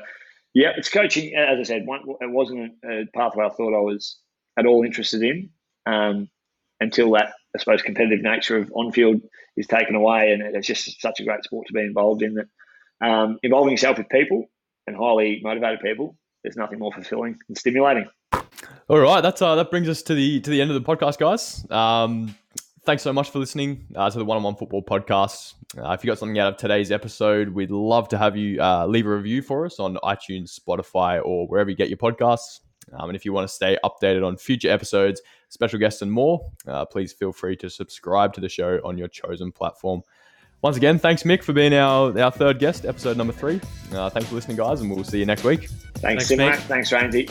yeah, it's coaching. As I said, one, it wasn't a pathway I thought I was at all interested in um, until that, I suppose, competitive nature of on field is taken away, and it's just such a great sport to be involved in. That um, involving yourself with people and highly motivated people, there's nothing more fulfilling and stimulating. All right, that's uh, that brings us to the to the end of the podcast, guys. Um, thanks so much for listening uh, to the One on One Football Podcast. Uh, if you got something out of today's episode, we'd love to have you uh, leave a review for us on iTunes, Spotify, or wherever you get your podcasts. Um, and if you want to stay updated on future episodes, special guests, and more, uh, please feel free to subscribe to the show on your chosen platform. Once again, thanks, Mick, for being our, our third guest, episode number three. Uh, thanks for listening, guys, and we'll see you next week. Thanks, thanks Mick. Thanks, Randy.